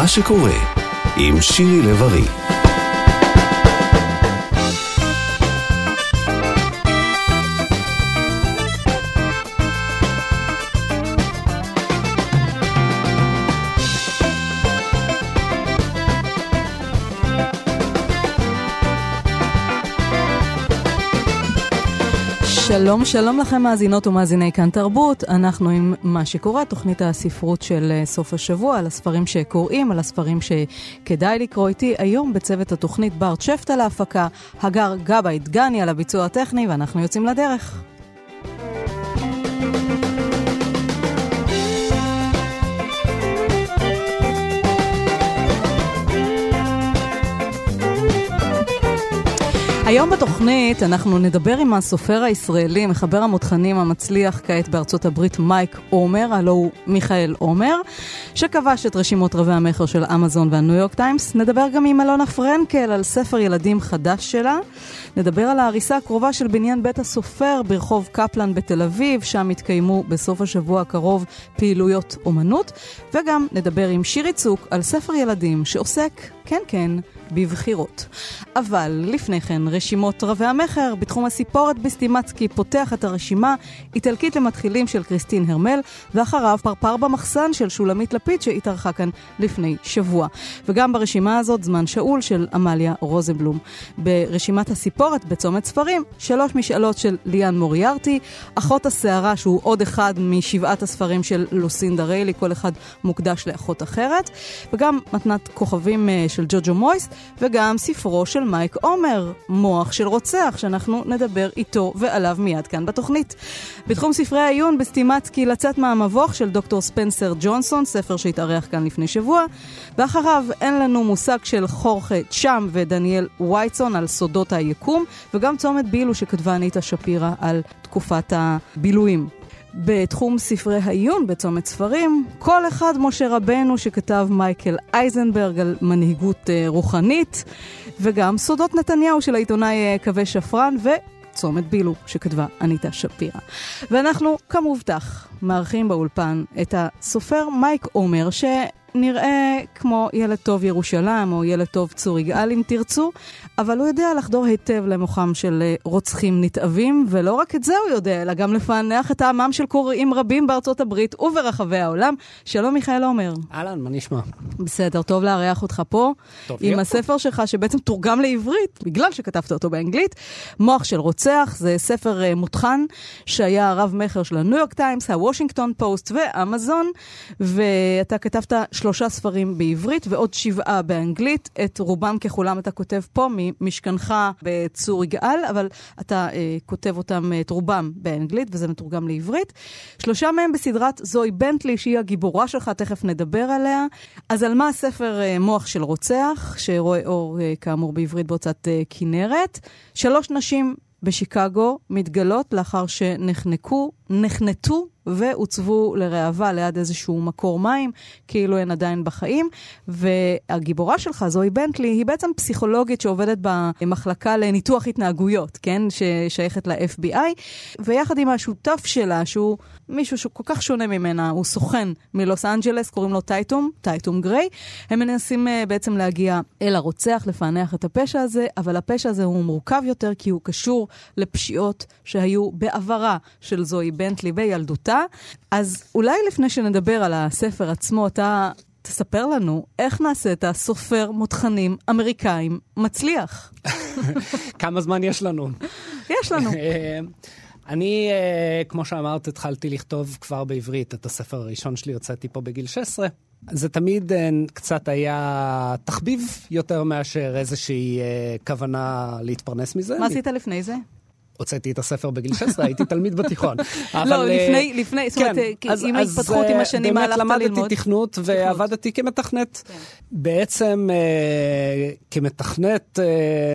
מה שקורה עם שירי לב-ארי שלום, שלום לכם מאזינות ומאזיני כאן תרבות. אנחנו עם מה שקורה, תוכנית הספרות של אה, סוף השבוע, על הספרים שקוראים, על הספרים שכדאי לקרוא איתי. היום בצוות התוכנית ברט שפט על ההפקה, הגר גבאי דגני על הביצוע הטכני, ואנחנו יוצאים לדרך. היום בתוכנית אנחנו נדבר עם הסופר הישראלי, מחבר המותחנים המצליח כעת בארצות הברית, מייק עומר, הלו הוא מיכאל עומר, שכבש את רשימות רבי המכר של אמזון והניו יורק טיימס. נדבר גם עם אלונה פרנקל על ספר ילדים חדש שלה. נדבר על ההריסה הקרובה של בניין בית הסופר ברחוב קפלן בתל אביב, שם יתקיימו בסוף השבוע הקרוב פעילויות אומנות. וגם נדבר עם שירי צוק על ספר ילדים שעוסק, כן כן, בבחירות. אבל לפני כן, רשימות רבי המכר בתחום הסיפורת בסטימצקי פותח את הרשימה איטלקית למתחילים של קריסטין הרמל, ואחריו פרפר במחסן של שולמית לפיד שהתארחה כאן לפני שבוע. וגם ברשימה הזאת זמן שאול של עמליה רוזנבלום. ברשימת הסיפורת בצומת ספרים, שלוש משאלות של ליאן מוריארטי, אחות הסערה שהוא עוד אחד משבעת הספרים של לוסינדה ריילי, כל אחד מוקדש לאחות אחרת, וגם מתנת כוכבים אה, של ג'וג'ו מויס, וגם ספרו של מייק עומר, מוח של רוצח, שאנחנו נדבר איתו ועליו מיד כאן בתוכנית. בתחום ספרי העיון בסטימצקי לצאת מהמבוך של דוקטור ספנסר ג'ונסון, ספר שהתארח כאן לפני שבוע, ואחריו אין לנו מושג של חורכה צ'אם ודניאל וייצון על סודות היקום, וגם צומת בילו שכתבה אניטה שפירא על תקופת הבילויים בתחום ספרי העיון בצומת ספרים, כל אחד משה רבנו שכתב מייקל אייזנברג על מנהיגות אה, רוחנית, וגם סודות נתניהו של העיתונאי אה, קווי שפרן, וצומת בילו שכתבה אניטה שפירא. ואנחנו, כמובטח, מארחים באולפן את הסופר מייק עומר, ש... נראה כמו ילד טוב ירושלים או ילד טוב צור יגאל אם תרצו, אבל הוא יודע לחדור היטב למוחם של אה, רוצחים נתעבים, ולא רק את זה הוא יודע, אלא גם לפענח את העמם של קוראים רבים בארצות הברית וברחבי העולם. שלום מיכאל עומר. אהלן, מה נשמע? בסדר, טוב לארח אותך פה. טוב עם הספר פה. שלך שבעצם תורגם לעברית, בגלל שכתבת אותו באנגלית. מוח של רוצח, זה ספר אה, מותחן שהיה רב מכר של הניו יורק טיימס, הוושינגטון פוסט ואמזון, ואתה כתבת שלושה ספרים בעברית ועוד שבעה באנגלית. את רובם ככולם אתה כותב פה ממשכנך בצור יגאל, אבל אתה אה, כותב אותם, את רובם באנגלית, וזה מתורגם לעברית. שלושה מהם בסדרת זוהי בנטלי, שהיא הגיבורה שלך, תכף נדבר עליה. אז על מה הספר אה, מוח של רוצח, שרואה אור אה, כאמור בעברית בהוצאת אה, כנרת? שלוש נשים בשיקגו מתגלות לאחר שנחנקו, נחנטו והוצבו לראווה ליד איזשהו מקור מים, כאילו הן עדיין בחיים. והגיבורה שלך, זוהי בנטלי, היא בעצם פסיכולוגית שעובדת במחלקה לניתוח התנהגויות, כן? ששייכת ל-FBI, ויחד עם השותף שלה, שהוא מישהו שהוא כל כך שונה ממנה, הוא סוכן מלוס אנג'לס, קוראים לו טייטום, טייטום גריי. הם מנסים uh, בעצם להגיע אל הרוצח, לפענח את הפשע הזה, אבל הפשע הזה הוא מורכב יותר כי הוא קשור לפשיעות שהיו בעברה של זוהי בנטלי בילדותה. אז אולי לפני שנדבר על הספר עצמו, אתה תספר לנו איך נעשית סופר מותחנים אמריקאים מצליח. כמה זמן יש לנו? יש לנו. אני, אה, כמו שאמרת, התחלתי לכתוב כבר בעברית את הספר הראשון שלי, הוצאתי פה בגיל 16. זה תמיד אה, קצת היה תחביב יותר מאשר איזושהי אה, כוונה להתפרנס מזה. מה עשית לפני זה? הוצאתי את הספר בגיל 16, הייתי תלמיד בתיכון. לא, לפני, לפני, זאת אומרת, כן, עם ההתפתחות עם השנים מה הלכת ללמוד? באמת למדתי תכנות ועבדתי כמתכנת. כן. בעצם כמתכנת,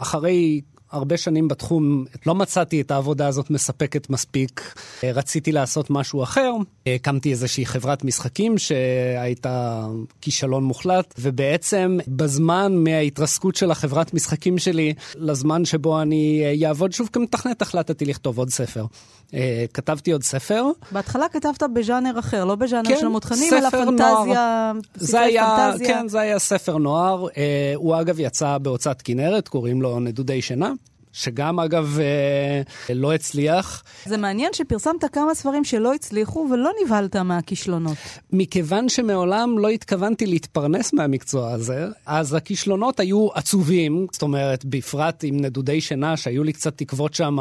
אחרי הרבה שנים בתחום, לא מצאתי את העבודה הזאת מספקת מספיק. אה, רציתי לעשות משהו אחר. הקמתי איזושהי חברת משחקים שהייתה כישלון מוחלט, ובעצם בזמן מההתרסקות של החברת משחקים שלי לזמן שבו אני אעבוד שוב כמתכנת, החלטתי לכתוב עוד ספר. כתבתי עוד ספר. בהתחלה כתבת בז'אנר אחר, לא בז'אנר כן, של מותחנים, אלא פנטזיה, ספרי היה, פנטזיה. כן, זה היה ספר נוער. הוא אגב יצא בהוצאת כנרת, קוראים לו נדודי שינה. שגם אגב אה, לא הצליח. זה מעניין שפרסמת כמה ספרים שלא הצליחו ולא נבהלת מהכישלונות. מכיוון שמעולם לא התכוונתי להתפרנס מהמקצוע הזה, אז הכישלונות היו עצובים, זאת אומרת, בפרט עם נדודי שינה, שהיו לי קצת תקוות שם,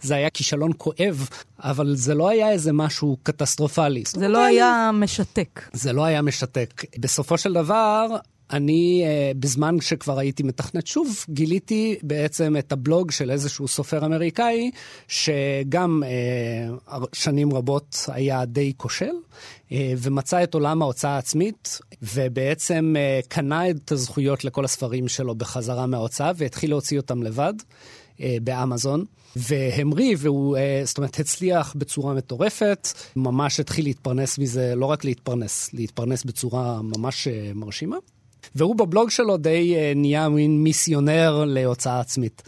זה היה כישלון כואב, אבל זה לא היה איזה משהו קטסטרופלי. זה לא היה משתק. זה לא היה משתק. בסופו של דבר, אני, uh, בזמן שכבר הייתי מתכנת שוב, גיליתי בעצם את הבלוג של איזשהו סופר אמריקאי, שגם uh, שנים רבות היה די כושל, uh, ומצא את עולם ההוצאה העצמית, ובעצם קנה את הזכויות לכל הספרים שלו בחזרה מההוצאה, והתחיל להוציא אותם לבד באמזון. והמריא, והוא, זאת אומרת, הצליח בצורה מטורפת, ממש התחיל להתפרנס מזה, לא רק להתפרנס, להתפרנס בצורה ממש מרשימה. והוא בבלוג שלו די uh, נהיה מין מיסיונר להוצאה עצמית.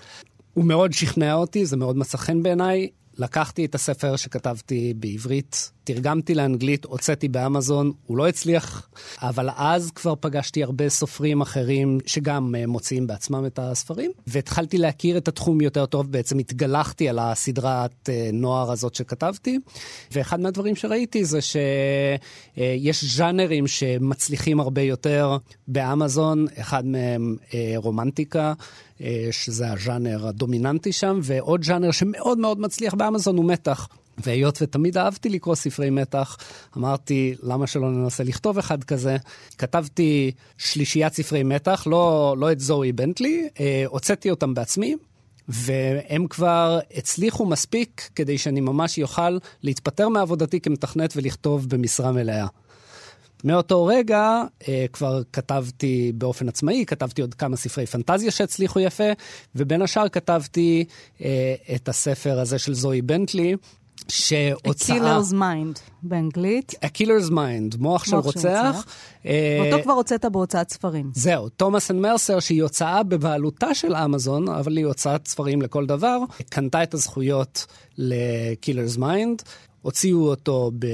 הוא מאוד שכנע אותי, זה מאוד מצא חן בעיניי. לקחתי את הספר שכתבתי בעברית, תרגמתי לאנגלית, הוצאתי באמזון, הוא לא הצליח, אבל אז כבר פגשתי הרבה סופרים אחרים שגם אה, מוציאים בעצמם את הספרים, והתחלתי להכיר את התחום יותר טוב, בעצם התגלחתי על הסדרת אה, נוער הזאת שכתבתי, ואחד מהדברים שראיתי זה שיש ז'אנרים שמצליחים הרבה יותר באמזון, אחד מהם רומנטיקה. שזה הז'אנר הדומיננטי שם, ועוד ז'אנר שמאוד מאוד מצליח באמזון הוא מתח. והיות ותמיד אהבתי לקרוא ספרי מתח, אמרתי, למה שלא ננסה לכתוב אחד כזה? כתבתי שלישיית ספרי מתח, לא, לא את זוהי בנטלי, אה, הוצאתי אותם בעצמי, והם כבר הצליחו מספיק כדי שאני ממש יוכל להתפטר מעבודתי כמתכנת ולכתוב במשרה מלאה. מאותו רגע אה, כבר כתבתי באופן עצמאי, כתבתי עוד כמה ספרי פנטזיה שהצליחו יפה, ובין השאר כתבתי אה, את הספר הזה של זוהי בנטלי, שהוצאה... A Killer's Mind באנגלית. A Killer's Mind, מוח של רוצח. אה, אותו כבר הוצאת בהוצאת ספרים. זהו, תומאס אנד מרסר, שהיא הוצאה בבעלותה של אמזון, אבל היא הוצאת ספרים לכל דבר, קנתה את הזכויות ל-Killer's Mind, הוציאו אותו ב...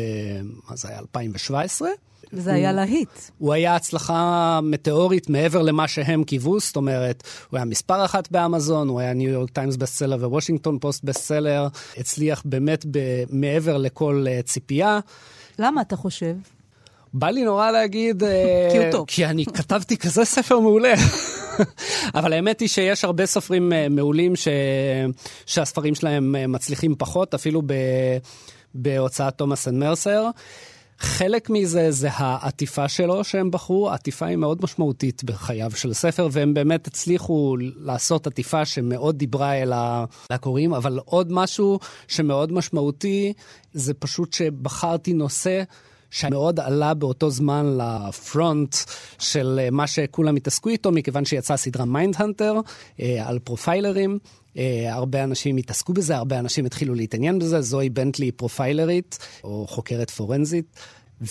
מה זה היה? 2017. וזה היה להיט. הוא היה הצלחה מטאורית מעבר למה שהם קיוו, זאת אומרת, הוא היה מספר אחת באמזון, הוא היה ניו יורק טיימס best seller ווושינגטון פוסט best seller, הצליח באמת מעבר לכל אה, ציפייה. למה אתה חושב? בא לי נורא להגיד... אה, כי הוא טוב. כי אני כתבתי כזה ספר מעולה. אבל האמת היא שיש הרבה סופרים אה, מעולים ש... שהספרים שלהם מצליחים פחות, אפילו ב... בהוצאת תומאס אנד מרסר. חלק מזה זה העטיפה שלו שהם בחרו, העטיפה היא מאוד משמעותית בחייו של ספר, והם באמת הצליחו לעשות עטיפה שמאוד דיברה אל הקוראים, אבל עוד משהו שמאוד משמעותי, זה פשוט שבחרתי נושא שמאוד עלה באותו זמן ל front של מה שכולם התעסקו איתו, מכיוון שיצאה סדרה Mindhunter אה, על פרופיילרים. Uh, הרבה אנשים התעסקו בזה, הרבה אנשים התחילו להתעניין בזה. זוהי בנטלי פרופיילרית, או חוקרת פורנזית,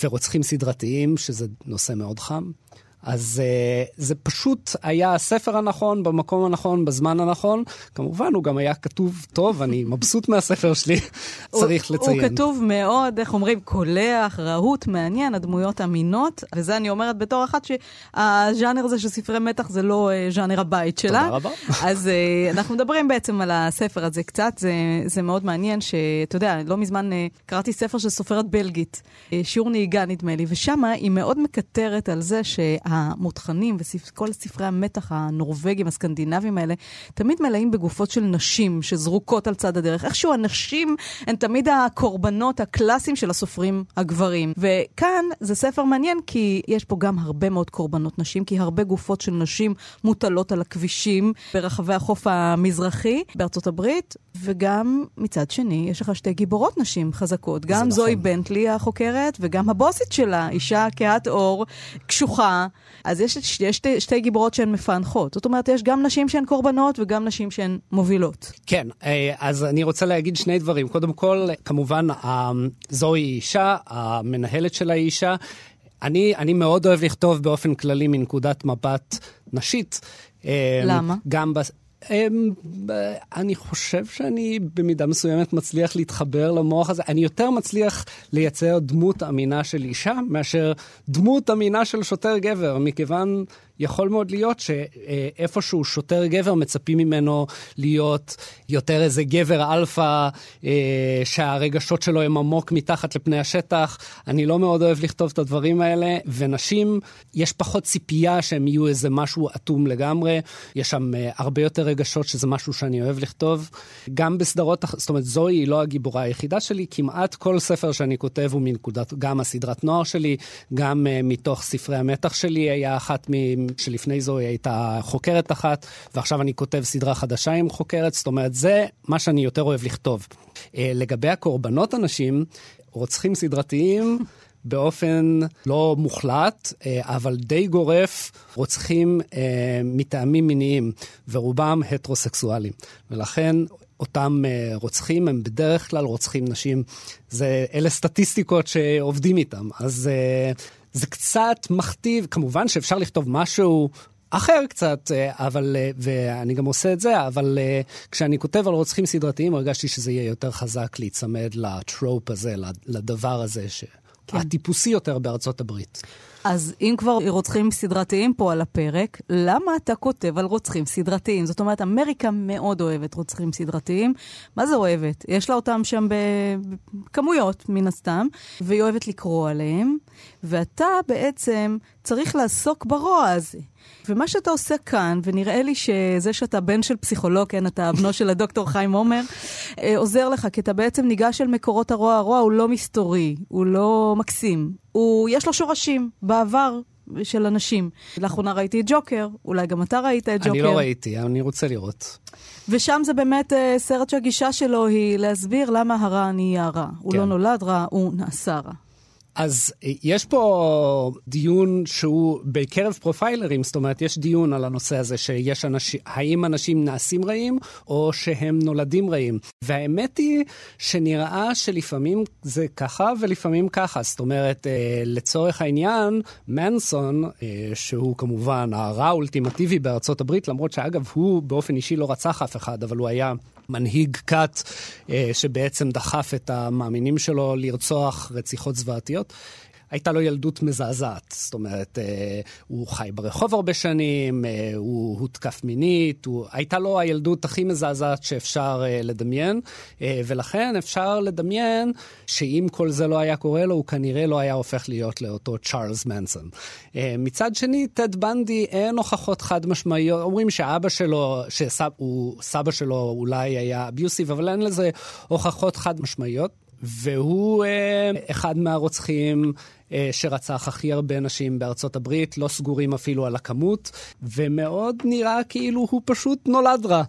ורוצחים סדרתיים, שזה נושא מאוד חם. אז uh, זה פשוט היה הספר הנכון, במקום הנכון, בזמן הנכון. כמובן, הוא גם היה כתוב טוב, אני מבסוט מהספר שלי, צריך הוא, לציין. הוא כתוב מאוד, איך אומרים, קולח, רהוט, מעניין, הדמויות אמינות, וזה אני אומרת בתור אחת שהז'אנר הזה של ספרי מתח זה לא uh, ז'אנר הבית שלה. תודה רבה. אז uh, אנחנו מדברים בעצם על הספר הזה קצת, זה, זה מאוד מעניין, שאתה יודע, לא מזמן קראתי ספר של סופרת בלגית, שיעור נהיגה נדמה לי, ושמה היא מאוד מקטרת על זה שה... המותחנים וכל ספרי המתח הנורבגים, הסקנדינביים האלה, תמיד מלאים בגופות של נשים שזרוקות על צד הדרך. איכשהו הנשים הן תמיד הקורבנות הקלאסיים של הסופרים הגברים. וכאן זה ספר מעניין כי יש פה גם הרבה מאוד קורבנות נשים, כי הרבה גופות של נשים מוטלות על הכבישים ברחבי החוף המזרחי בארצות הברית, וגם מצד שני, יש לך שתי גיבורות נשים חזקות. גם זוהי נכון. בנטלי החוקרת וגם הבוסית שלה, אישה כהת עור, קשוחה. אז יש, יש שתי, שתי גיבורות שהן מפענחות. זאת אומרת, יש גם נשים שהן קורבנות וגם נשים שהן מובילות. כן, אה, אז אני רוצה להגיד שני דברים. קודם כל, כמובן, זוהי אישה, המנהלת שלה היא אישה. אני, אני מאוד אוהב לכתוב באופן כללי מנקודת מבט נשית. אה, למה? גם, אני חושב שאני במידה מסוימת מצליח להתחבר למוח הזה. אני יותר מצליח לייצר דמות אמינה של אישה מאשר דמות אמינה של שוטר גבר, מכיוון יכול מאוד להיות שאיפשהו שוטר גבר מצפים ממנו להיות יותר איזה גבר אלפא, אה, שהרגשות שלו הם עמוק מתחת לפני השטח. אני לא מאוד אוהב לכתוב את הדברים האלה, ונשים, יש פחות ציפייה שהם יהיו איזה משהו אטום לגמרי. יש שם אה, הרבה יותר רגשות שזה משהו שאני אוהב לכתוב. גם בסדרות, זאת אומרת, זוהי היא לא הגיבורה היחידה שלי, כמעט כל ספר שאני כותב הוא מנקודת, גם הסדרת נוער שלי, גם uh, מתוך ספרי המתח שלי היה אחת מ... שלפני זו היא הייתה חוקרת אחת, ועכשיו אני כותב סדרה חדשה עם חוקרת, זאת אומרת, זה מה שאני יותר אוהב לכתוב. אה, לגבי הקורבנות הנשים, רוצחים סדרתיים, באופן לא מוחלט, אה, אבל די גורף, רוצחים אה, מטעמים מיניים, ורובם הטרוסקסואלים. ולכן אותם רוצחים הם בדרך כלל רוצחים נשים. זה, אלה סטטיסטיקות שעובדים איתם. אז זה קצת מכתיב, כמובן שאפשר לכתוב משהו אחר קצת, אה, אבל, אה, ואני גם עושה את זה, אבל אה, כשאני כותב על רוצחים סדרתיים, הרגשתי שזה יהיה יותר חזק להיצמד לטרופ הזה, לדבר הזה, ש... כן. הטיפוסי יותר בארצות הברית. אז אם כבר רוצחים סדרתיים פה על הפרק, למה אתה כותב על רוצחים סדרתיים? זאת אומרת, אמריקה מאוד אוהבת רוצחים סדרתיים. מה זה אוהבת? יש לה אותם שם בכמויות, מן הסתם, והיא אוהבת לקרוא עליהם, ואתה בעצם צריך לעסוק ברוע הזה. ומה שאתה עושה כאן, ונראה לי שזה שאתה בן של פסיכולוג, כן, אתה בנו של הדוקטור חיים עומר, אה, עוזר לך, כי אתה בעצם ניגש אל מקורות הרוע. הרוע הוא לא מסתורי, הוא לא מקסים. הוא, יש לו שורשים בעבר של אנשים. לאחרונה ראיתי את ג'וקר, אולי גם אתה ראית את ג'וקר. אני לא ראיתי, אני רוצה לראות. ושם זה באמת uh, סרט שהגישה שלו היא להסביר למה הרע נהיה רע. כן. הוא לא נולד רע, הוא נעשה רע. אז אה, יש פה דיון שהוא בקרב פרופיילרים, זאת אומרת, יש דיון על הנושא הזה שיש אנשים, האם אנשים נעשים רעים או שהם נולדים רעים. והאמת היא שנראה שלפעמים זה ככה ולפעמים ככה. זאת אומרת, אה, לצורך העניין, מנסון, אה, שהוא כמובן הרע האולטימטיבי בארצות הברית, למרות שאגב, הוא באופן אישי לא רצח אף אחד, אבל הוא היה... מנהיג כת אה, שבעצם דחף את המאמינים שלו לרצוח רציחות זוועתיות. הייתה לו ילדות מזעזעת. זאת אומרת, אה, הוא חי ברחוב הרבה שנים, אה, הוא הותקף מינית, הוא... הייתה לו הילדות הכי מזעזעת שאפשר אה, לדמיין, ולכן אפשר לדמיין שאם כל זה לא היה קורה לו, הוא כנראה לא היה הופך להיות לאותו צ'ארלס מנסון. מצד שני, טד בנדי, אין הוכחות חד משמעיות. אומרים שאבא שלו, שסבא שלו אולי היה אביוסיב, אבל אין לזה הוכחות חד משמעיות. והוא אחד מהרוצחים שרצח הכי הרבה נשים בארצות הברית, לא סגורים אפילו על הכמות, ומאוד נראה כאילו הוא פשוט נולד רע.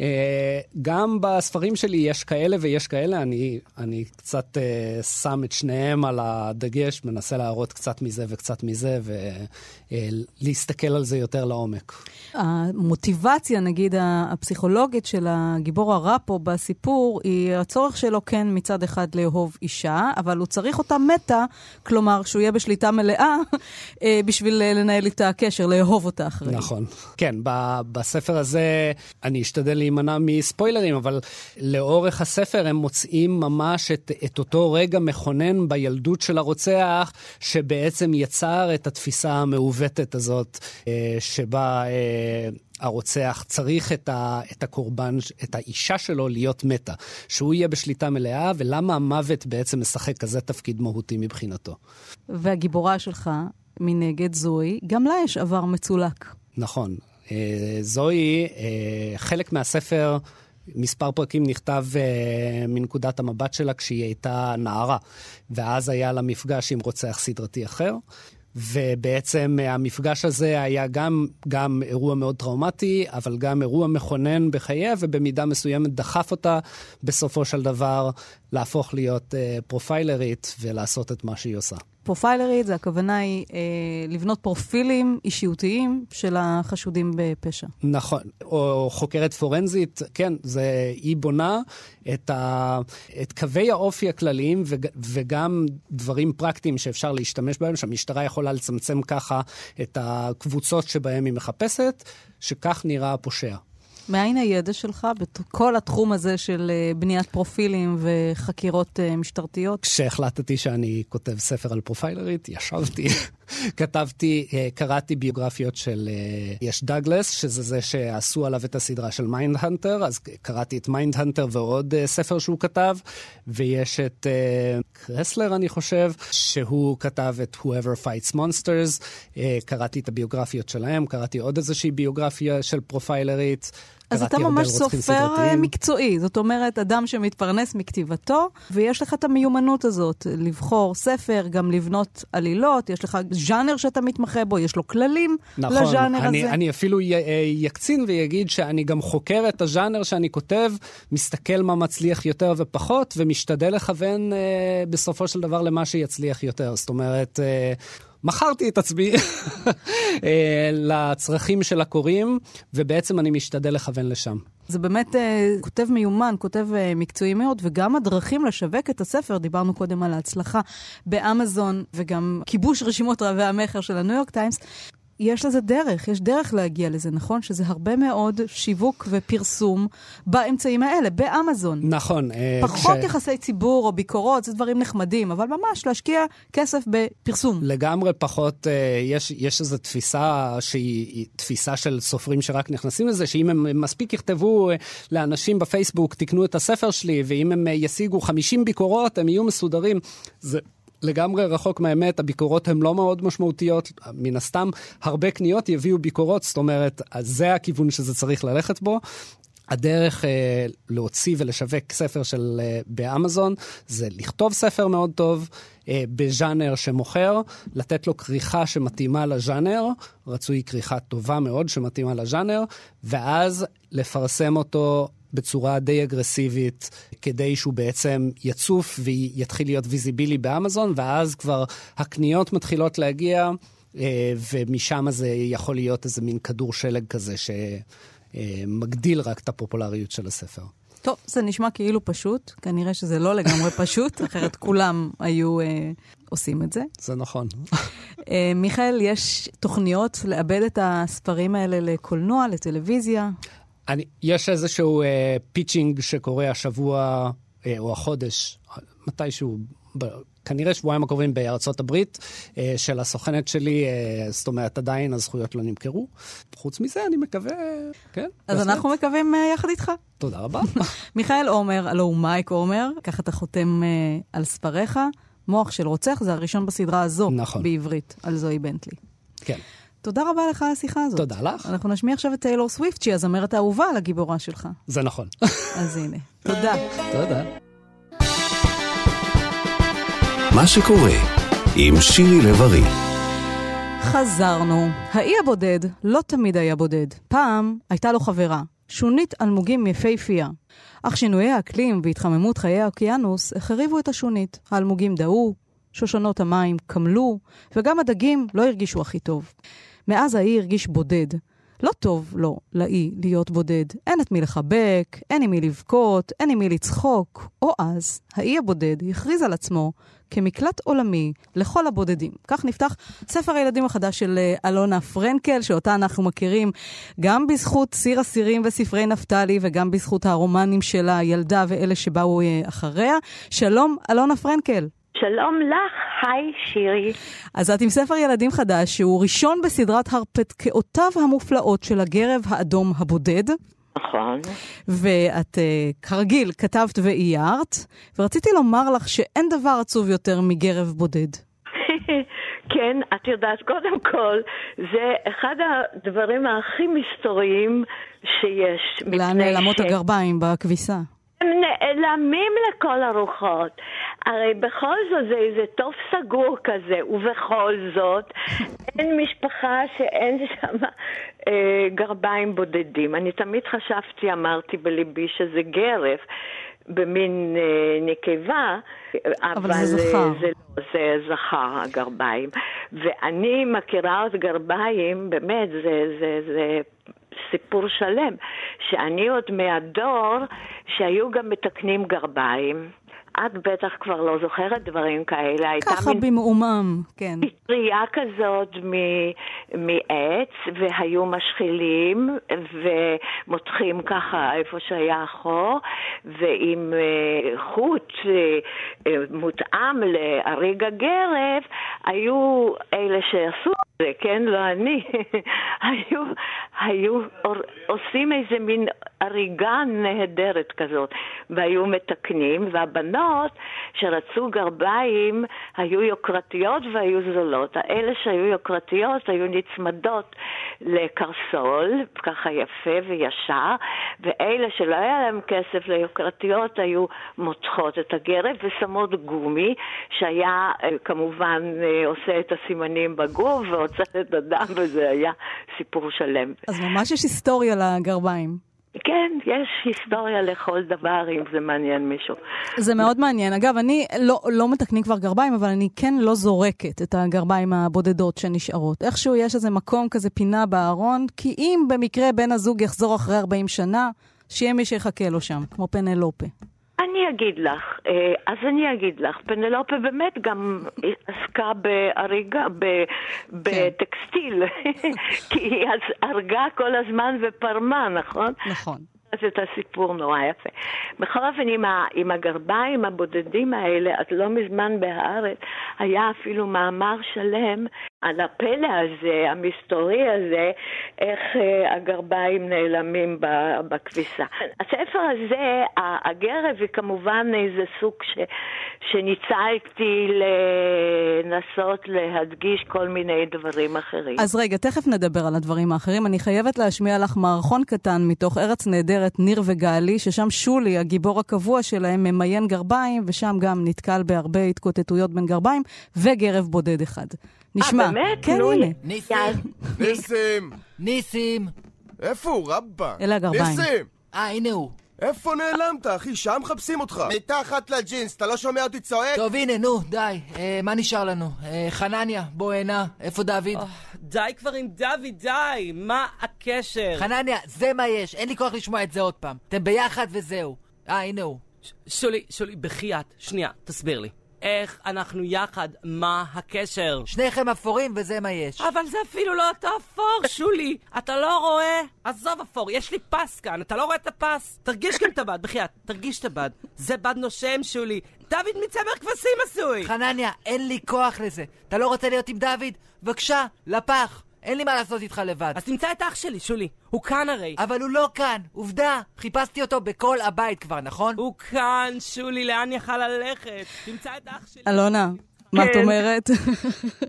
אה, גם בספרים שלי יש כאלה ויש כאלה, אני, אני קצת אה, שם את שניהם על הדגש, מנסה להראות קצת מזה וקצת מזה, ולהסתכל על זה יותר לעומק. המוטיבציה, נגיד, הפסיכולוגית של הגיבור הרע פה בסיפור, היא הצורך שלו כן מצד אחד לאהוב אישה, אבל הוא צריך אותה מתה, כלומר, שהוא יהיה בשליטה מלאה אה, בשביל אה, לנהל איתה קשר, לאהוב אותה אחרי. נכון. כן, בספר הזה אני אשתדל להימנע מספוילרים, אבל לאורך הספר הם מוצאים ממש את, את אותו רגע מכונן בילדות של הרוצח, שבעצם יצר את התפיסה המעוותת הזאת, אה, שבה... הרוצח צריך את, ה, את הקורבן, את האישה שלו להיות מתה, שהוא יהיה בשליטה מלאה, ולמה המוות בעצם משחק כזה תפקיד מהותי מבחינתו. והגיבורה שלך, מנגד, זוהי, גם לה יש עבר מצולק. נכון. אה, זוהי, אה, חלק מהספר, מספר פרקים נכתב uh, מנקודת המבט שלה כשהיא הייתה נערה, ואז היה לה מפגש עם רוצח סדרתי אחר, ובעצם המפגש הזה היה גם, גם אירוע מאוד טראומטי, אבל גם אירוע מכונן בחייה, ובמידה מסוימת דחף אותה בסופו של דבר להפוך להיות uh, פרופיילרית ולעשות את מה שהיא עושה. פרופיילרית, זה הכוונה היא אה, לבנות פרופילים אישיותיים של החשודים בפשע. נכון, או חוקרת פורנזית, כן, זה, היא בונה את, ה, את קווי האופי הכלליים וג, וגם דברים פרקטיים שאפשר להשתמש בהם, שהמשטרה יכולה לצמצם ככה את הקבוצות שבהם היא מחפשת, שכך נראה הפושע. מאין הידע שלך בכל התחום הזה של אה, בניית פרופילים וחקירות אה, משטרתיות? כשהחלטתי שאני כותב ספר על פרופיילרית, ישבתי, כתבתי, אה, קראתי ביוגרפיות של ג'ון דאגלס, שזה זה שעשו עליו את הסדרה של Mindhunter, אז קראתי את Mindhunter ועוד ספר שהוא כתב, ויש את רסלר, אני חושב, שהוא כתב את Whoever Fights Monsters, קראתי את הביוגרפיות שלהם, קראתי עוד איזושהי ביוגרפיה של פרופיילרית. אז אתה ממש סופר אה, מקצועי, זאת אומרת, אדם שמתפרנס מכתיבתו, ויש לך את המיומנות הזאת, לבחור ספר, גם לבנות עלילות, יש לך ז'אנר שאתה מתמחה בו, יש לו כללים נכון, לז'אנר אני, הזה. אני אפילו י, אה, יקצין ויגיד שאני גם חוקר את הז'אנר שאני כותב, מסתכל מה מצליח יותר ופחות, ומשתדל לכוון אה, בסופו של דבר למה שיצליח יותר. זאת אומרת... אה, מכרתי את עצמי אה, לצרכים של הקוראים, ובעצם אני משתדל לכוון לשם. זה באמת uh, כותב מיומן, כותב uh, מקצועי מאוד, וגם הדרכים לשווק את הספר, דיברנו קודם על ההצלחה באמזון, וגם כיבוש רשימות רבי המכר של הניו יורק טיימס. יש לזה דרך, יש דרך להגיע לזה, נכון? שזה הרבה מאוד שיווק ופרסום באמצעים האלה, באמזון. נכון. אה, פחות ש... יחסי ציבור או ביקורות, זה דברים נחמדים, אבל ממש להשקיע כסף בפרסום. לגמרי פחות, אה, יש, יש איזו תפיסה שהיא תפיסה של סופרים שרק נכנסים לזה, שאם הם מספיק יכתבו אה, לאנשים בפייסבוק, תקנו את הספר שלי, ואם הם ישיגו 50 ביקורות, הם יהיו מסודרים. זה... לגמרי רחוק מהאמת, הביקורות הן לא מאוד משמעותיות, מן הסתם הרבה קניות יביאו ביקורות, זאת אומרת, זה הכיוון שזה צריך ללכת בו. הדרך אה, להוציא ולשווק ספר של אה, באמזון זה לכתוב ספר מאוד טוב אה, בז'אנר שמוכר, לתת לו כריכה שמתאימה לז'אנר, רצוי כריכה טובה מאוד שמתאימה לז'אנר, ואז לפרסם אותו בצורה די אגרסיבית, כדי שהוא בעצם יצוף ויתחיל להיות ויזיבילי באמזון, ואז כבר הקניות מתחילות להגיע, אה, ומשם זה יכול להיות איזה מין כדור שלג כזה שמגדיל רק את הפופולריות של הספר. טוב, זה נשמע כאילו פשוט, כנראה שזה לא לגמרי פשוט, אחרת כולם היו אה, עושים את זה. זה נכון. אה, מיכאל, יש תוכניות לעבד את הספרים האלה לקולנוע, לטלוויזיה? אני, יש איזשהו אה, pitching שקורה השבוע אה, או החודש, מתישהו, ב, כנראה שבועיים הקרובים בארצות הברית, אה, של הסוכנת שלי, אה, זאת אומרת, עדיין הזכויות לא נמכרו. חוץ מזה, אני מקווה, כן. אז בהחלט. אנחנו מקווים אה, יחד איתך. תודה רבה. מיכאל עומר, הלו הוא מייק עומר, ככה אתה חותם אה, על ספריך. מוח של רוצח, זה הראשון בסדרה הזו, נכון. בעברית, על זוהי בנטלי. כן. תודה רבה לך על השיחה הזאת. תודה לך. אנחנו נשמיע עכשיו את טיילור סוויפט, שהיא הזמרת האהובה על הגיבורה שלך. זה נכון. אז הנה, תודה. תודה. מה שקורה עם שירי לב-ארי. חזרנו. האי הבודד לא תמיד היה בודד. פעם הייתה לו חברה, שונית אלמוגים יפהפייה. אך שינויי האקלים והתחממות חיי האוקיינוס החריבו את השונית. האלמוגים דהו, שושנות המים קמלו, וגם הדגים לא הרגישו הכי טוב. מאז האי הרגיש בודד. לא טוב לו, לאי, להיות בודד. אין את מי לחבק, אין עם מי לבכות, אין עם מי לצחוק. או אז, האי הבודד הכריז על עצמו כמקלט עולמי לכל הבודדים. כך נפתח ספר הילדים החדש של אה, אלונה פרנקל, שאותה אנחנו מכירים גם בזכות סיר אסירים וספרי נפתלי, וגם בזכות הרומנים של הילדה ואלה שבאו אה, אחריה. שלום, אלונה פרנקל. שלום לך, היי שירי. אז את עם ספר ילדים חדש, שהוא ראשון בסדרת הרפתקאותיו המופלאות של הגרב האדום הבודד. נכון. ואת, uh, כרגיל, כתבת ואיירת, ורציתי לומר לך שאין דבר עצוב יותר מגרב בודד. כן, את יודעת, קודם כל, זה אחד הדברים הכי מסתוריים שיש. לאן נעלמות ש... הגרביים בכביסה? הם נעלמים לכל הרוחות. הרי בכל זאת זה איזה תוף סגור כזה, ובכל זאת אין משפחה שאין שם אה, גרביים בודדים. אני תמיד חשבתי, אמרתי בליבי, שזה גרף. במין אה, נקבה, אבל זה זכר. זה, לא, זה זכר, הגרביים. ואני מכירה את גרביים, באמת, זה, זה, זה סיפור שלם, שאני עוד מהדור שהיו גם מתקנים גרביים. את בטח כבר לא זוכרת דברים כאלה. ככה. במעומם, כן. פטריה כזאת מ- מעץ, והיו משחילים ומותחים ככה איפה שהיה חור, ועם uh, חוט uh, uh, מותאם לאריג הגרב, היו אלה שעשו את זה, כן? לא אני. היו, היו עושים איזה מין אריגה נהדרת כזאת, והיו מתקנים, והבנות שרצו גרביים היו יוקרתיות והיו זולות. האלה שהיו יוקרתיות היו נצמדות לקרסול, ככה יפה וישר, ואלה שלא היה להם כסף ליוקרתיות היו מותחות את הגרב ושמות גומי, שהיה אה, כמובן אה, עושה את הסימנים בגוף ועוצר את הדם, וזה היה סיפור שלם. אז ממש יש היסטוריה לגרביים. כן, יש היסטוריה לכל דבר, אם זה מעניין מישהו. זה מאוד מעניין. אגב, אני לא, לא מתקנים כבר גרביים, אבל אני כן לא זורקת את הגרביים הבודדות שנשארות. איכשהו יש איזה מקום כזה, פינה בארון, כי אם במקרה בן הזוג יחזור אחרי 40 שנה, שיהיה מי שיחכה לו שם, כמו פנלופה. אני אגיד לך, אה, אז אני אגיד לך, פנלופה באמת גם עסקה בהריגה, בטקסטיל, כי היא הרגה כל הזמן ופרמה, נכון? נכון. אז את הסיפור נורא יפה. בכל אופן, עם, ה, עם הגרביים הבודדים האלה, אז לא מזמן בהארץ היה אפילו מאמר שלם על הפלא הזה, המסתורי הזה, איך uh, הגרביים נעלמים בכביסה. הספר הזה, הגרב היא כמובן איזה סוג ש, שניצלתי לנסות להדגיש כל מיני דברים אחרים. אז רגע, תכף נדבר על הדברים האחרים. אני חייבת להשמיע לך מערכון קטן מתוך ארץ נהדרת, ניר וגלי, ששם שולי, הגיבור הקבוע שלהם, ממיין גרביים, ושם גם נתקל בהרבה התקוטטויות בין גרביים, וגרב בודד אחד. נשמע. אה, באמת? כן, נו, הנה. ניסים, ניסים! ניסים. איפה הוא, רבא? אלה הגרביים. ניסים! אה, הנה הוא. איפה נעלמת, אחי? שם מחפשים אותך. מתחת לג'ינס, אתה לא שומע אותי צועק? טוב, הנה, נו, די. אה, מה נשאר לנו? אה, חנניה, בוא הנה. איפה דוד? די כבר עם דוד, די! מה הקשר? חנניה, זה מה יש. אין לי כוח לשמוע את זה עוד פעם. אתם ביחד וזהו. אה, הנה הוא. שולי, שולי, בחייאת, שנייה, תסביר לי. איך אנחנו יחד? מה הקשר? שניכם אפורים וזה מה יש. אבל זה אפילו לא אותו אפור, שולי. אתה לא רואה? עזוב אפור, יש לי פס כאן, אתה לא רואה את הפס? תרגיש גם את הבד, בחייאת, תרגיש את הבד. זה בד נושם, שולי. דוד מצמר כבשים עשוי! חנניה, אין לי כוח לזה. אתה לא רוצה להיות עם דוד? בבקשה, לפח. אין לי מה לעשות איתך לבד. אז תמצא את אח שלי, שולי. הוא כאן הרי. אבל הוא לא כאן, עובדה. חיפשתי אותו בכל הבית כבר, נכון? הוא כאן, שולי, לאן יכל ללכת? תמצא את אח שלי. אלונה, מה את כן. אומרת?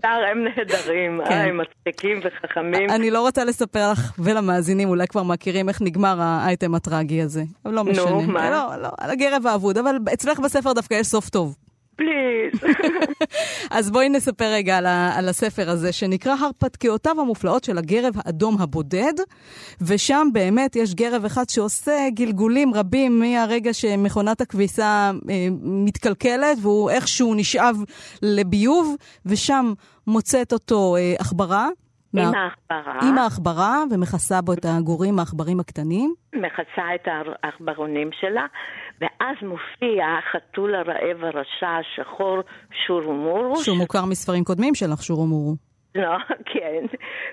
שר הם נהדרים, כן. אה, הם מצחיקים וחכמים. אני לא רוצה לספר לך ולמאזינים, אולי כבר מכירים איך נגמר האייטם הטרגי הזה. אבל לא משנה. מה? לא, לא, על הגרב האבוד, אבל אצלך בספר דווקא יש סוף טוב. פליז. אז בואי נספר רגע על, ה, על הספר הזה, שנקרא הרפתקאותיו המופלאות של הגרב האדום הבודד, ושם באמת יש גרב אחד שעושה גלגולים רבים מהרגע שמכונת הכביסה אה, מתקלקלת, והוא איכשהו נשאב לביוב, ושם מוצאת אותו אה, עכברה. עם מה- העכברה, עם העכברה, ומכסה בו את הגורים העכברים הקטנים. מכסה את העכברונים שלה, ואז מופיע החתול הרעב הרשע השחור שורומורו. שהוא מוכר מספרים קודמים שלך, שורומורו. לא, כן.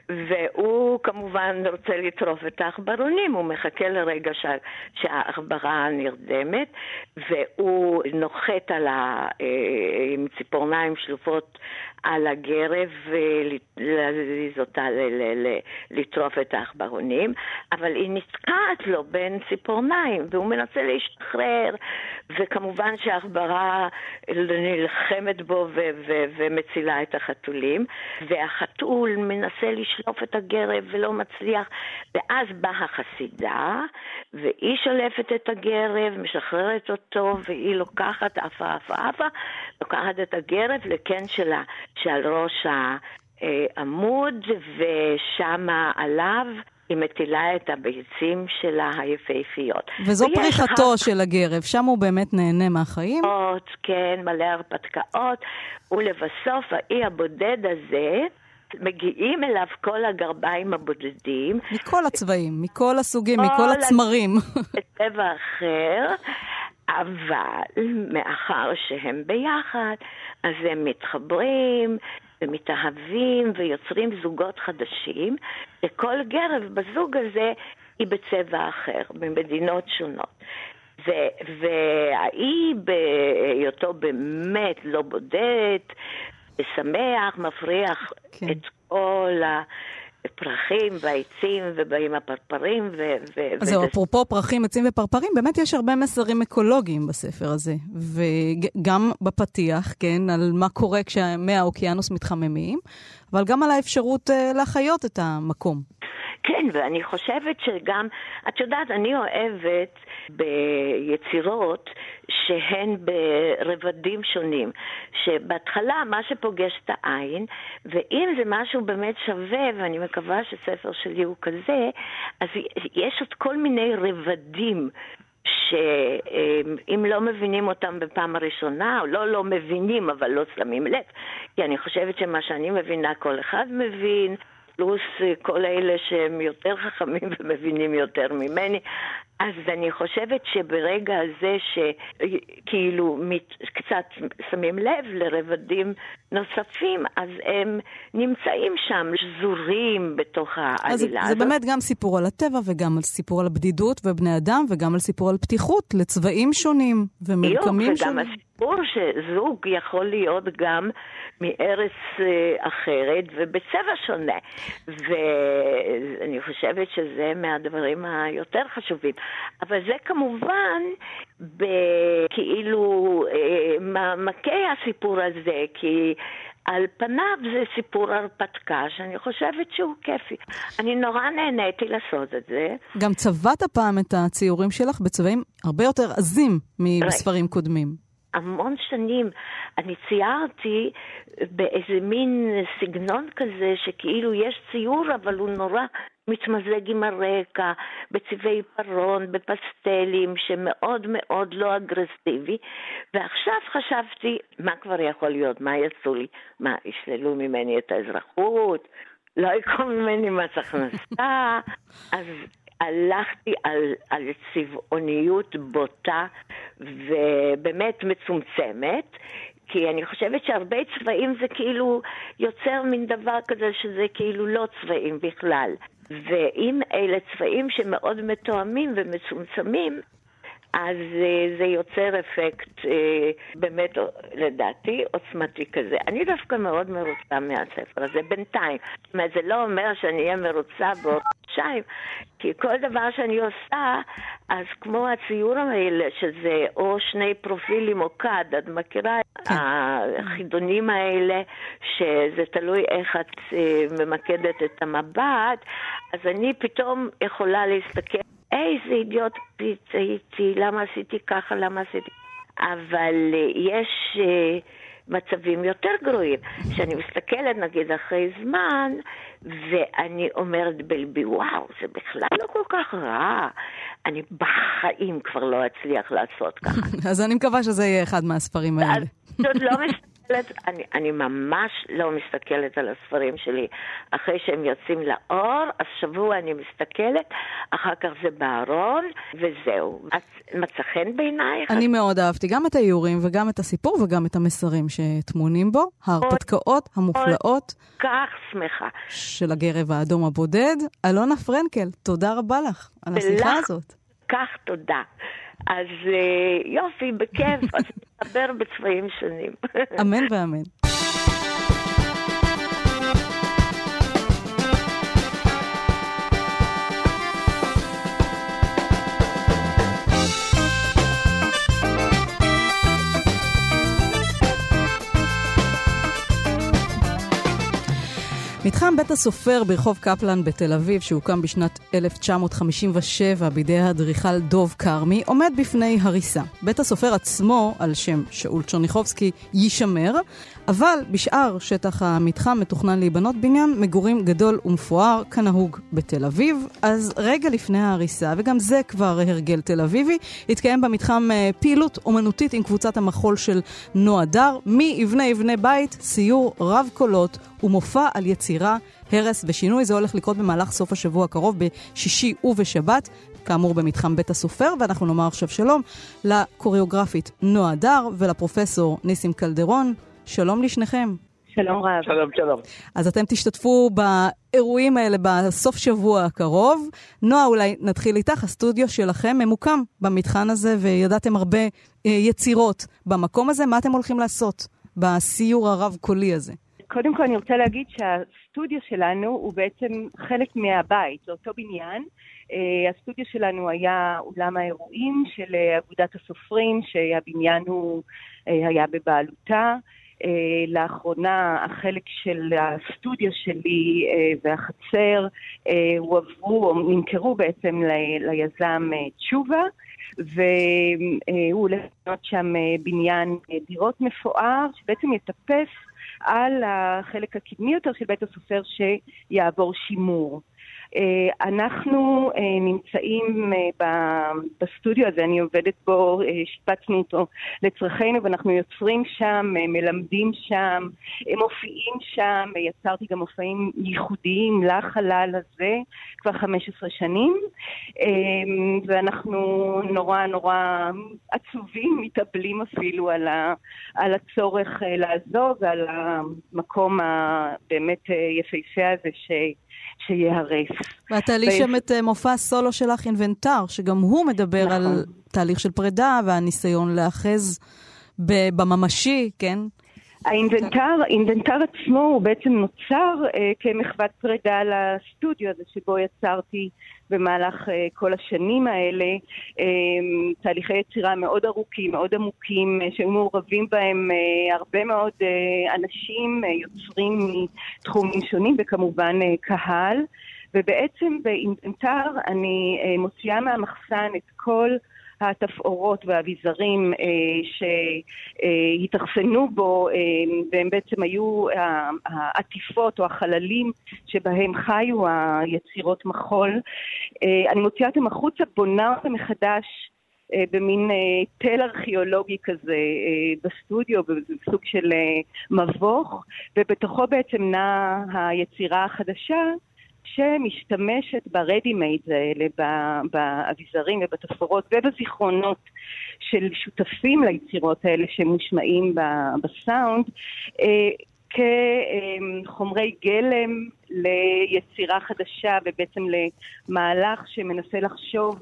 והוא כמובן רוצה לטרוף את העכברונים, הוא מחכה לרגע שה, שהעכברה נרדמת, והוא נוחת על ה, אה, עם ציפורניים שלופות על הגרב ולהזיז אותה, לטרוף את העכברונים, אבל היא נתקעת לו בין ציפורניים, והוא מנסה להשתחרר, וכמובן שהעכברה נלחמת בו ומצילה את החתולים, והחתול מנסה לשלוף את הגרב ולא מצליח, ואז באה החסידה, והיא שולפת את הגרב, משחררת אותו, והיא לוקחת עפה עפה עפה, לוקחת את הגרב לקן שלה, שעל ראש העמוד, ושמה עליו היא מטילה את הביצים שלה היפהפיות. וזו פריחתו אחר של הגרב, שם הוא באמת נהנה מהחיים. הרפתקאות, כן, מלא הרפתקאות, ולבסוף האי הבודד הזה, מגיעים אליו כל הגרביים הבודדים, מכל הצבעים, מכל הסוגים, כל מכל הצמרים. בצבע אחר, אבל מאחר שהם ביחד, אז הם מתחברים ומתאהבים ויוצרים זוגות חדשים, וכל גרב בזוג הזה היא בצבע אחר, במדינות שונות. ו- והאי בהיותו באמת לא בודד, שמח, מפריח כן. את כל הפרחים והעצים ובאים הפרפרים ו... ו- אז זהו, וזה אפרופו פרחים, עצים ופרפרים, באמת יש הרבה מסרים אקולוגיים בספר הזה. וגם בפתיח, כן, על מה קורה כשמי האוקיינוס מתחממים, אבל גם על האפשרות אה, להחיות את המקום. כן, ואני חושבת שגם, את יודעת, אני אוהבת ביצירות שהן ברבדים שונים, שבהתחלה מה שפוגש את העין, ואם זה משהו באמת שווה, ואני מקווה שספר שלי הוא כזה, אז יש עוד כל מיני רבדים. שאם לא מבינים אותם בפעם הראשונה, או לא לא מבינים, אבל לא שמים לב, כי אני חושבת שמה שאני מבינה כל אחד מבין, פלוס אה, כל אלה שהם יותר חכמים ומבינים יותר ממני. אז אני חושבת שברגע הזה שכאילו מת, קצת שמים לב לרבדים נוספים, אז הם נמצאים שם שזורים בתוך אז העלילה זה הזאת. באמת גם סיפור על הטבע, וגם על סיפור על הבדידות ובני אדם, וגם על סיפור על פתיחות לצבעים שונים ומרקמים וגם הסיפור שזוג יכול להיות גם מארץ אה, אחרת ובצבע שונה. ואני חושבת שזה מהדברים היותר חשובים. אבל זה כמובן כאילו מעמקי הסיפור הזה, כי... על פניו זה סיפור הרפתקה שאני חושבת שהוא כיפי. אני נורא נהניתי לעשות את זה. גם צבעת פעם את הציורים שלך בצבעים הרבה יותר עזים מספרים קודמים. המון שנים אני ציירתי באיזה מין סגנון כזה שכאילו יש ציור אבל הוא נורא מתמזג עם הרקע, בצבעי פרון, בפסטלים, שמאוד מאוד לא אגרסיבי. ועכשיו חשבתי, מה כבר יכול להיות? מה יעשו לי? מה, ישללו ממני את האזרחות? לא יקחו ממני מס הכנסה? אז הלכתי על, על צבעוניות בוטה ובאמת מצומצמת, כי אני חושבת שהרבה צבעים זה כאילו יוצר מין דבר כזה שזה כאילו לא צבעים בכלל. ואם אלה צבעים שמאוד מתואמים ומצומצמים, אז uh, זה יוצר אפקט uh, באמת, לדעתי, עוצמתי כזה. אני דווקא מאוד מרוצה מהספר הזה, בינתיים. זאת אומרת, זה לא אומר שאני אהיה מרוצה בעוד חודשיים, כי כל דבר שאני עושה, אז כמו הציור האלה, שזה או שני פרופילים או כד, את מכירה כן. החידונים האלה, שזה תלוי איך את uh, ממקדת את המבט, אז אני פתאום יכולה להסתכל. איזה אידיוט הייתי, למה עשיתי ככה, למה עשיתי... אבל uh, יש uh, מצבים יותר גרועים, שאני מסתכלת נגיד אחרי זמן, ואני אומרת בלבי, וואו, זה בכלל לא כל כך רע. אני בחיים כבר לא אצליח לעשות ככה. אז אני מקווה שזה יהיה אחד מהספרים האלה. פשוט לא מסתכלת, אני, אני ממש לא מסתכלת על הספרים שלי אחרי שהם יוצאים לאור, אז שבוע אני מסתכלת, אחר כך זה בארון, וזהו. אז מצא חן בעינייך? אני מאוד אהבתי גם את האיורים וגם את הסיפור וגם את המסרים שטמונים בו, ההרפתקאות המופלאות כך שמחה. של הגרב האדום הבודד. אלונה פרנקל, תודה רבה לך על השיחה ולך הזאת. כך תודה. אז אה, יופי, בכיף, אז נדבר בצבעים שונים. אמן ואמן. מתחם בית הסופר ברחוב קפלן בתל אביב, שהוקם בשנת 1957 בידי האדריכל דוב כרמי, עומד בפני הריסה. בית הסופר עצמו, על שם שאול צ'רניחובסקי, יישמר, אבל בשאר שטח המתחם מתוכנן להיבנות בניין מגורים גדול ומפואר, כנהוג בתל אביב. אז רגע לפני ההריסה, וגם זה כבר הרגל תל אביבי, התקיים במתחם אה, פעילות אומנותית עם קבוצת המחול של נועה דר, מי יבנה יבנה בית, סיור רב קולות ומופע על יצירה, הרס ושינוי. זה הולך לקרות במהלך סוף השבוע הקרוב, בשישי ובשבת. כאמור במתחם בית הסופר, ואנחנו נאמר עכשיו שלום לקוריאוגרפית נועה דר ולפרופסור ניסים קלדרון. שלום לשניכם. שלום רב. שלום, שלום. אז אתם תשתתפו באירועים האלה בסוף שבוע הקרוב. נועה, אולי נתחיל איתך. הסטודיו שלכם ממוקם במתחם הזה, וידעתם הרבה אה, יצירות במקום הזה. מה אתם הולכים לעשות בסיור הרב-קולי הזה? קודם כל אני רוצה להגיד שהסטודיו שלנו הוא בעצם חלק מהבית, זה אותו בניין. Uh, הסטודיו שלנו היה אולם האירועים של uh, אגודת הסופרים, שהבניין הוא, uh, היה בבעלותה. Uh, לאחרונה החלק של הסטודיו שלי uh, והחצר uh, הועברו או נמכרו בעצם ל- ליזם תשובה. והוא הולך לבנות שם בניין דירות מפואר, שבעצם יטפס על החלק הקדמי יותר של בית הסופר שיעבור שימור. אה, אנחנו אה, נמצאים אה, בסטודיו הזה, אני עובדת בו, שיפצנו אותו לצרכינו ואנחנו יוצרים שם, מלמדים שם, מופיעים שם, יצרתי גם מופעים ייחודיים לחלל הזה כבר 15 שנים ואנחנו נורא נורא עצובים, מתאבלים אפילו על, הצורך לעזוב ועל המקום הבאמת יפהפה הזה ש... שייהרס. ואת תעלי שם את אה, מופע הסולו שלך, אינבנטר, שגם הוא מדבר נכון. על תהליך של פרידה והניסיון להאחז בממשי, כן? האינבנטר, האינבנטר עצמו הוא בעצם נוצר אה, כמחוות פרידה לסטודיו הזה שבו יצרתי במהלך אה, כל השנים האלה, אה, תהליכי יצירה מאוד ארוכים, מאוד עמוקים, אה, שהיו מעורבים בהם אה, הרבה מאוד אנשים, יוצרים מתחומים שונים וכמובן קהל, ובעצם באינבנטר אני אה, מוציאה מהמחסן את כל התפאורות והאביזרים אה, שהתאכסנו בו, אה, והם בעצם היו העטיפות או החללים שבהם חיו היצירות מחול. אה, אני מוציאה אותם החוצה, בונה אותם מחדש. אה, במין אה, תל ארכיאולוגי כזה אה, בסטודיו, בסוג של מבוך, ובתוכו בעצם נעה היצירה החדשה שמשתמשת ב-ready-made האלה, באביזרים ובתפאורות ובזיכרונות של שותפים ליצירות האלה שמושמעים בסאונד, אה, כחומרי גלם ליצירה חדשה ובעצם למהלך שמנסה לחשוב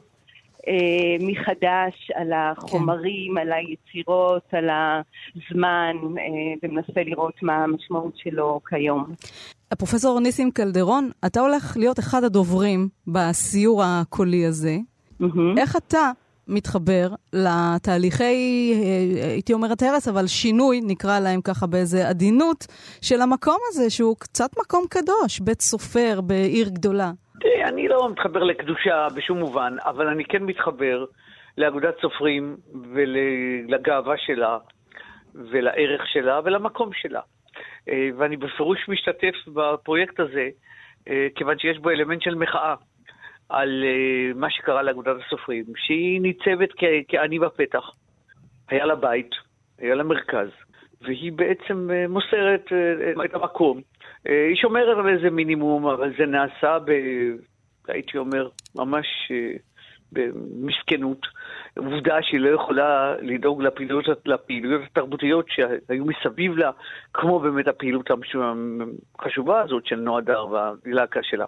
אה, מחדש על החומרים, כן. על היצירות, על הזמן, אה, ומנסה לראות מה המשמעות שלו כיום. פרופסור ניסים קלדרון, אתה הולך להיות אחד הדוברים בסיור הקולי הזה. Mm-hmm. איך אתה מתחבר לתהליכי, אה, הייתי אומרת הרס, אבל שינוי, נקרא להם ככה באיזה עדינות, של המקום הזה, שהוא קצת מקום קדוש, בית סופר בעיר גדולה. תראי, אני לא מתחבר לקדושה בשום מובן, אבל אני כן מתחבר לאגודת סופרים ולגאווה שלה, ולערך שלה ולמקום שלה. אה, ואני בפירוש משתתף בפרויקט הזה, אה, כיוון שיש בו אלמנט של מחאה על אה, מה שקרה לאגודת הסופרים, שהיא ניצבת כעני בפתח. היה לה בית, היה לה מרכז, והיא בעצם מוסרת את המקום. היא שומרת על איזה מינימום, אבל זה נעשה ב... הייתי אומר, ממש במסכנות. עובדה שהיא לא יכולה לדאוג לפעילויות, לפעילויות התרבותיות שהיו מסביב לה, כמו באמת הפעילות החשובה הזאת של נועה דר והלהקה שלה.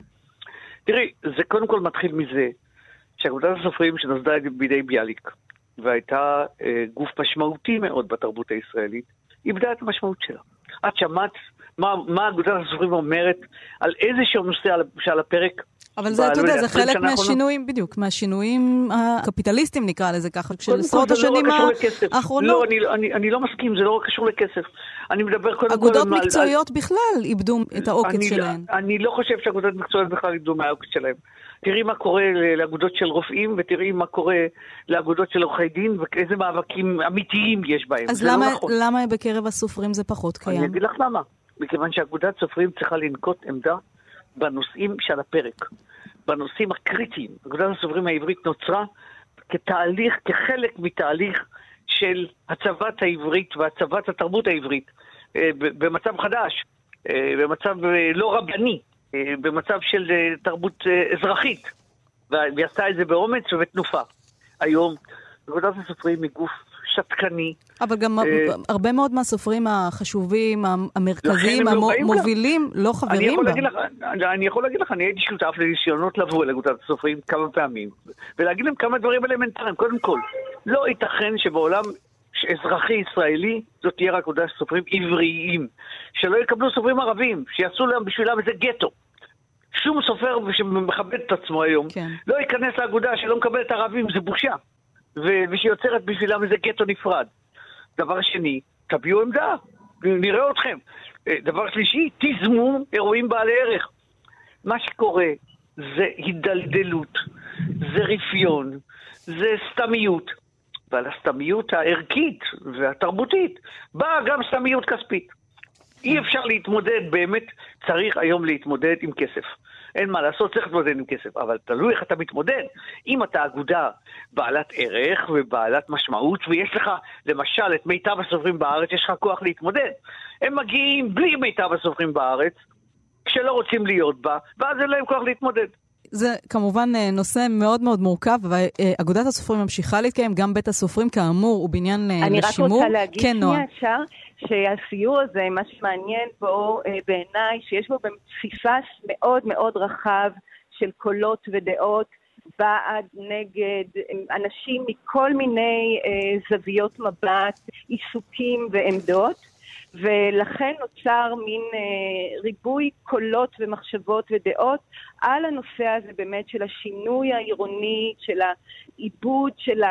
תראי, זה קודם כל מתחיל מזה שאגודת הסופרים שנוסדה בידי ביאליק, והייתה אה, גוף משמעותי מאוד בתרבות הישראלית, איבדה את המשמעות שלה. את שמעת מה, מה אגודת הסופרים אומרת על איזשהו נושא שעל הפרק? אבל זה, אתה יודע, זה 20 חלק האחרונות. מהשינויים, בדיוק, מהשינויים הקפיטליסטים נקרא לזה ככה, של עשרות לא השנים לכסף. האחרונות. לא, אני, אני, אני לא מסכים, זה לא רק קשור לכסף. אני מדבר קודם כל... אגודות על- על- מקצועיות בכלל איבדו את העוקץ אני, שלהן. אני לא חושב שאגודות מקצועיות בכלל איבדו מהעוקץ שלהם. תראי מה קורה לאגודות של רופאים, ותראי מה קורה לאגודות של עורכי דין, ואיזה מאבקים אמיתיים יש בהם. אז למה, לא נכון. למה בקרב הסופרים זה פחות אני קיים? אגיד לך למה. מכיוון שאגודת סופרים צריכה לנקוט עמדה בנושאים שעל הפרק. בנושאים הקריטיים. אגודת הסופרים העברית נוצרה כתהליך, כחלק מתהליך של הצבת העברית והצבת התרבות העברית אה, במצב חדש, אה, במצב אה, לא רבני, במצב של תרבות אזרחית. והיא עשתה את זה באומץ ובתנופה. היום אגודת הסופרים היא גוף שתקני, אבל גם אה, הרבה מאוד מהסופרים החשובים, המרכזיים, לא. המובילים, לא חברים בה. אני, יכול להגיד לך, אני הייתי שותף לניסיונות לבוא אל אגודת הסופרים כמה פעמים, ולהגיד להם כמה דברים אלמנטריים. קודם כל, לא ייתכן שבעולם אזרחי ישראלי זאת תהיה רק אגודת סופרים עבריים, שלא יקבלו סופרים ערבים, שיעשו להם בשבילם איזה גטו. שום סופר שמכבד את עצמו היום, כן. לא ייכנס לאגודה שלא מקבלת ערבים, זה בושה. ושיוצרת בשבילם איזה גטו נפרד. דבר שני, תביעו עמדה, נראה אתכם. אה, דבר שלישי, תיזמו אירועים בעלי ערך. מה שקורה זה הידלדלות, זה רפיון, זה סתמיות. ועל הסתמיות הערכית והתרבותית באה גם סתמיות כספית. אי אפשר להתמודד, באמת צריך היום להתמודד עם כסף. אין מה לעשות, צריך להתמודד עם כסף, אבל תלוי איך אתה מתמודד. אם אתה אגודה בעלת ערך ובעלת משמעות, ויש לך למשל את מיטב הסופרים בארץ, יש לך כוח להתמודד. הם מגיעים בלי מיטב הסופרים בארץ, כשלא רוצים להיות בה, ואז אין להם כוח להתמודד. זה כמובן אה, נושא מאוד מאוד מורכב, ואגודת הסופרים ממשיכה להתקיים, גם בית הסופרים כאמור הוא בניין אה, אני רק לשימור. רוצה להגיד כן. שנייה, אפשר, שהסיור הזה, מה שמעניין בו אה, בעיניי, שיש בו פסיפס מאוד מאוד רחב של קולות ודעות. בעד, נגד, אנשים מכל מיני אה, זוויות מבט, עיסוקים ועמדות, ולכן נוצר מין אה, ריבוי קולות ומחשבות ודעות על הנושא הזה באמת של השינוי העירוני, של העיבוד של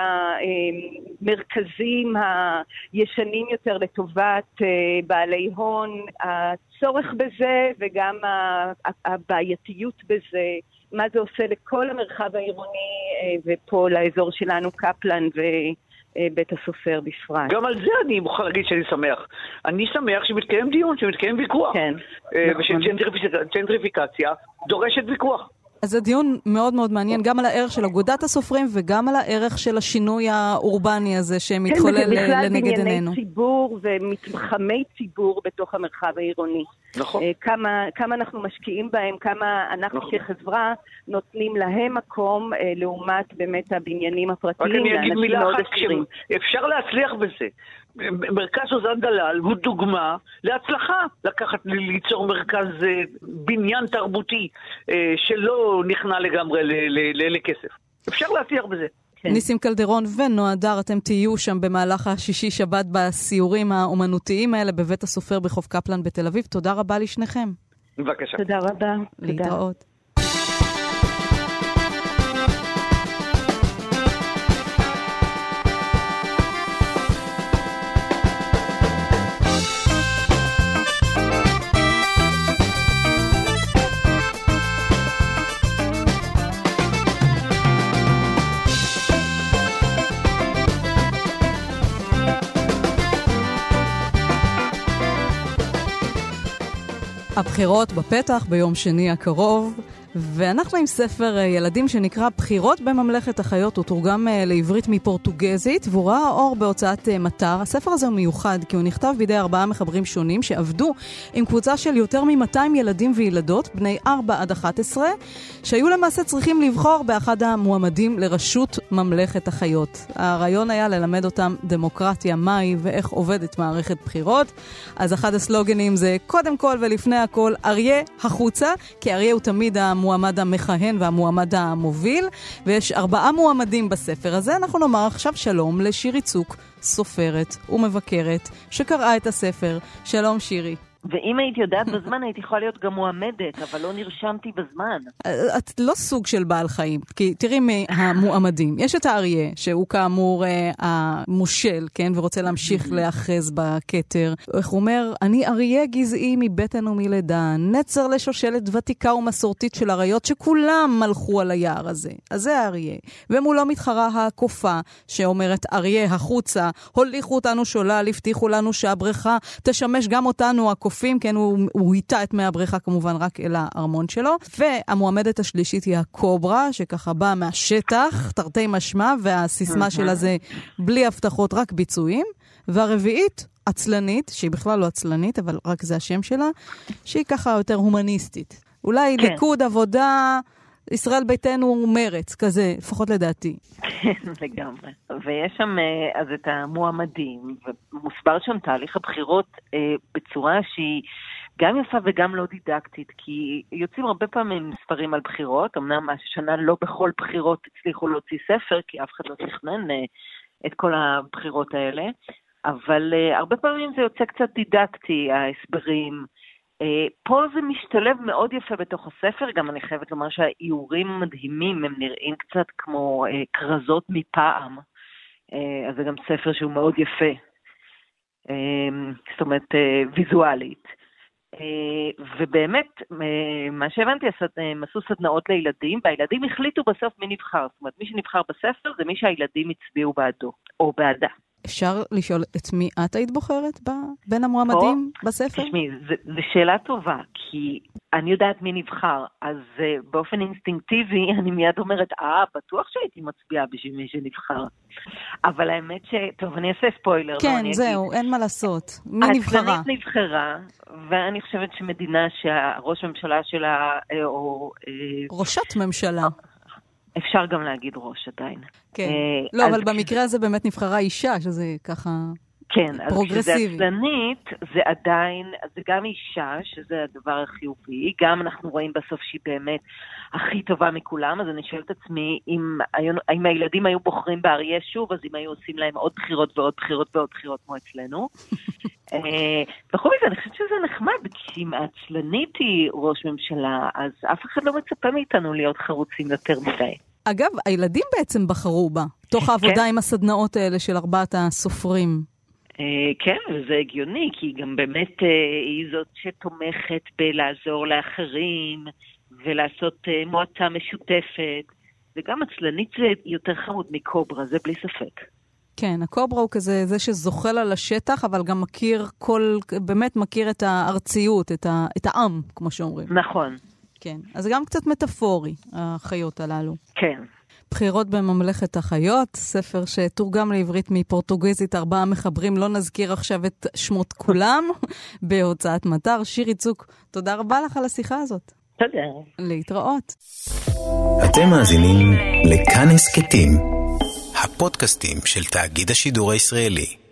המרכזים הישנים יותר לטובת אה, בעלי הון, הצורך בזה וגם הבעייתיות בזה. מה זה עושה לכל המרחב העירוני אה, ופה לאזור שלנו, קפלן ובית הסופר בפרט. גם על זה אני מוכרח להגיד שאני שמח. אני שמח שמתקיים דיון, שמתקיים ויכוח. כן. אה, נכון. ושג'נטריפיקציה דורשת ויכוח. אז זה דיון מאוד מאוד מעניין, גם על הערך של אגודת הסופרים וגם על הערך של השינוי האורבני הזה שמתחולל כן, אה, ובכלל לנגד בנייני עינינו. ציבור ומתחמי ציבור בתוך המרחב העירוני. נכון. אה, כמה, כמה אנחנו משקיעים בהם, כמה אנחנו נכון. כחברה נותנים להם מקום אה, לעומת באמת הבניינים רק הפרטיים אני אגיד מילה אחת. אפשר להצליח בזה. מרכז סוזן דלל הוא דוגמה להצלחה, לקחת, ליצור מרכז אה, בניין תרבותי אה, שלא נכנע לגמרי לכסף. אפשר להצליח בזה. כן. ניסים קלדרון ונועה דר, אתם תהיו שם במהלך השישי-שבת בסיורים האומנותיים האלה בבית הסופר בחוף קפלן בתל אביב. תודה רבה לשניכם. בבקשה. תודה רבה. תודה. הבחירות בפתח ביום שני הקרוב, ואנחנו עם ספר אה, ילדים שנקרא בחירות בממלכת החיות, הוא תורגם אה, לעברית מפורטוגזית, והוא ראה אור בהוצאת אה, מטר. הספר הזה הוא מיוחד, כי הוא נכתב בידי ארבעה מחברים שונים שעבדו עם קבוצה של יותר מ-200 ילדים וילדות, בני 4 עד 11, שהיו למעשה צריכים לבחור באחד המועמדים לראשות ממלכת החיות. הרעיון היה ללמד אותם דמוקרטיה, מהי ואיך עובדת מערכת בחירות. אז אחד הסלוגנים זה קודם כל ולפני הכל אריה החוצה, כי אריה הוא תמיד המועמד המכהן והמועמד המוביל, ויש ארבעה מועמדים בספר הזה. אנחנו נאמר עכשיו שלום לשירי צוק, סופרת ומבקרת, שקראה את הספר. שלום שירי. ואם הייתי יודעת בזמן, הייתי יכולה להיות גם מועמדת, אבל לא נרשמתי בזמן. את לא סוג של בעל חיים, כי תראי מהמועמדים. יש את האריה, שהוא כאמור אה, המושל, כן, ורוצה להמשיך להאחז בכתר. איך הוא אומר? אני אריה גזעי מבטן ומלידה, נצר לשושלת ותיקה ומסורתית של אריות, שכולם מלכו על היער הזה. אז זה האריה. ומולו מתחרה הקופה, שאומרת, אריה, החוצה, הוליכו אותנו שולל, הבטיחו לנו שהבריכה תשמש גם אותנו, הקופים, כן, הוא, הוא היטה את מי הבריכה כמובן רק אל הארמון שלו. והמועמדת השלישית היא הקוברה, שככה באה מהשטח, תרתי משמע, והסיסמה שלה זה בלי הבטחות, רק ביצועים. והרביעית, עצלנית, שהיא בכלל לא עצלנית, אבל רק זה השם שלה, שהיא ככה יותר הומניסטית. אולי כן. ליכוד, עבודה, ישראל ביתנו, מרץ, כזה, לפחות לדעתי. כן, לגמרי. ויש שם אה, אז את המועמדים, ומוסבר שם תהליך הבחירות אה, בצורה שהיא... גם יפה וגם לא דידקטית, כי יוצאים הרבה פעמים מספרים על בחירות, אמנם השנה לא בכל בחירות הצליחו להוציא ספר, כי אף אחד לא תכנן אה, את כל הבחירות האלה, אבל uh, הרבה פעמים זה יוצא קצת דידקטי, ההסברים. Uh, פה זה משתלב מאוד יפה בתוך הספר, גם אני חייבת לומר שהאיורים מדהימים, הם נראים קצת כמו uh, כרזות מפעם. Uh, אז זה גם ספר שהוא מאוד יפה. זאת אומרת, ויזואלית. ובאמת, מה שהבנתי, הם עשו סדנאות לילדים, והילדים החליטו בסוף מי נבחר. זאת אומרת, מי שנבחר בספר זה מי שהילדים הצביעו בעדו, או בעדה. אפשר לשאול את מי את היית בוחרת ב, בין המועמדים או, בספר? תשמעי, זו שאלה טובה, כי אני יודעת מי נבחר, אז uh, באופן אינסטינקטיבי אני מיד אומרת, אה, בטוח שהייתי מצביעה בשביל מי שנבחר. אבל האמת ש... טוב, אני אעשה ספוילר. לא, כן, לא, זהו, אגיד... אין מה לעשות. מי נבחרה? העצלנית נבחרה, ואני חושבת שמדינה שהראש הממשלה שלה, אה, או... אה, ראשת ממשלה. אפשר גם להגיד ראש עדיין. כן. אה, לא, אבל במקרה הזה באמת נבחרה אישה, שזה ככה... כן, אז כשזה עצלנית, זה עדיין, זה גם אישה, שזה הדבר החיובי, גם אנחנו רואים בסוף שהיא באמת הכי טובה מכולם, אז אני שואלת את עצמי, אם, אם הילדים היו בוחרים באריה שוב, אז אם היו עושים להם עוד בחירות ועוד בחירות ועוד בחירות כמו אצלנו. אה, בכל מקרה, אני חושבת שזה נחמד, כי אם העצלנית היא ראש ממשלה, אז אף אחד לא מצפה מאיתנו להיות חרוצים יותר מדי. אגב, הילדים בעצם בחרו בה, תוך העבודה כן. עם הסדנאות האלה של ארבעת הסופרים. אה, כן, וזה הגיוני, כי גם באמת אה, היא זאת שתומכת בלעזור לאחרים ולעשות אה, מועצה משותפת, וגם עצלנית זה יותר חמוד מקוברה, זה בלי ספק. כן, הקוברה הוא כזה זה שזוחל על השטח, אבל גם מכיר כל, באמת מכיר את הארציות, את, ה, את העם, כמו שאומרים. נכון. כן, אז גם קצת מטאפורי, החיות הללו. כן. בחירות בממלכת החיות, ספר שתורגם לעברית מפורטוגזית, ארבעה מחברים, לא נזכיר עכשיו את שמות כולם, בהוצאת מטר. שירי צוק, תודה רבה לך על השיחה הזאת. תודה. להתראות. אתם מאזינים לכאן הסכתים, הפודקאסטים של תאגיד השידור הישראלי.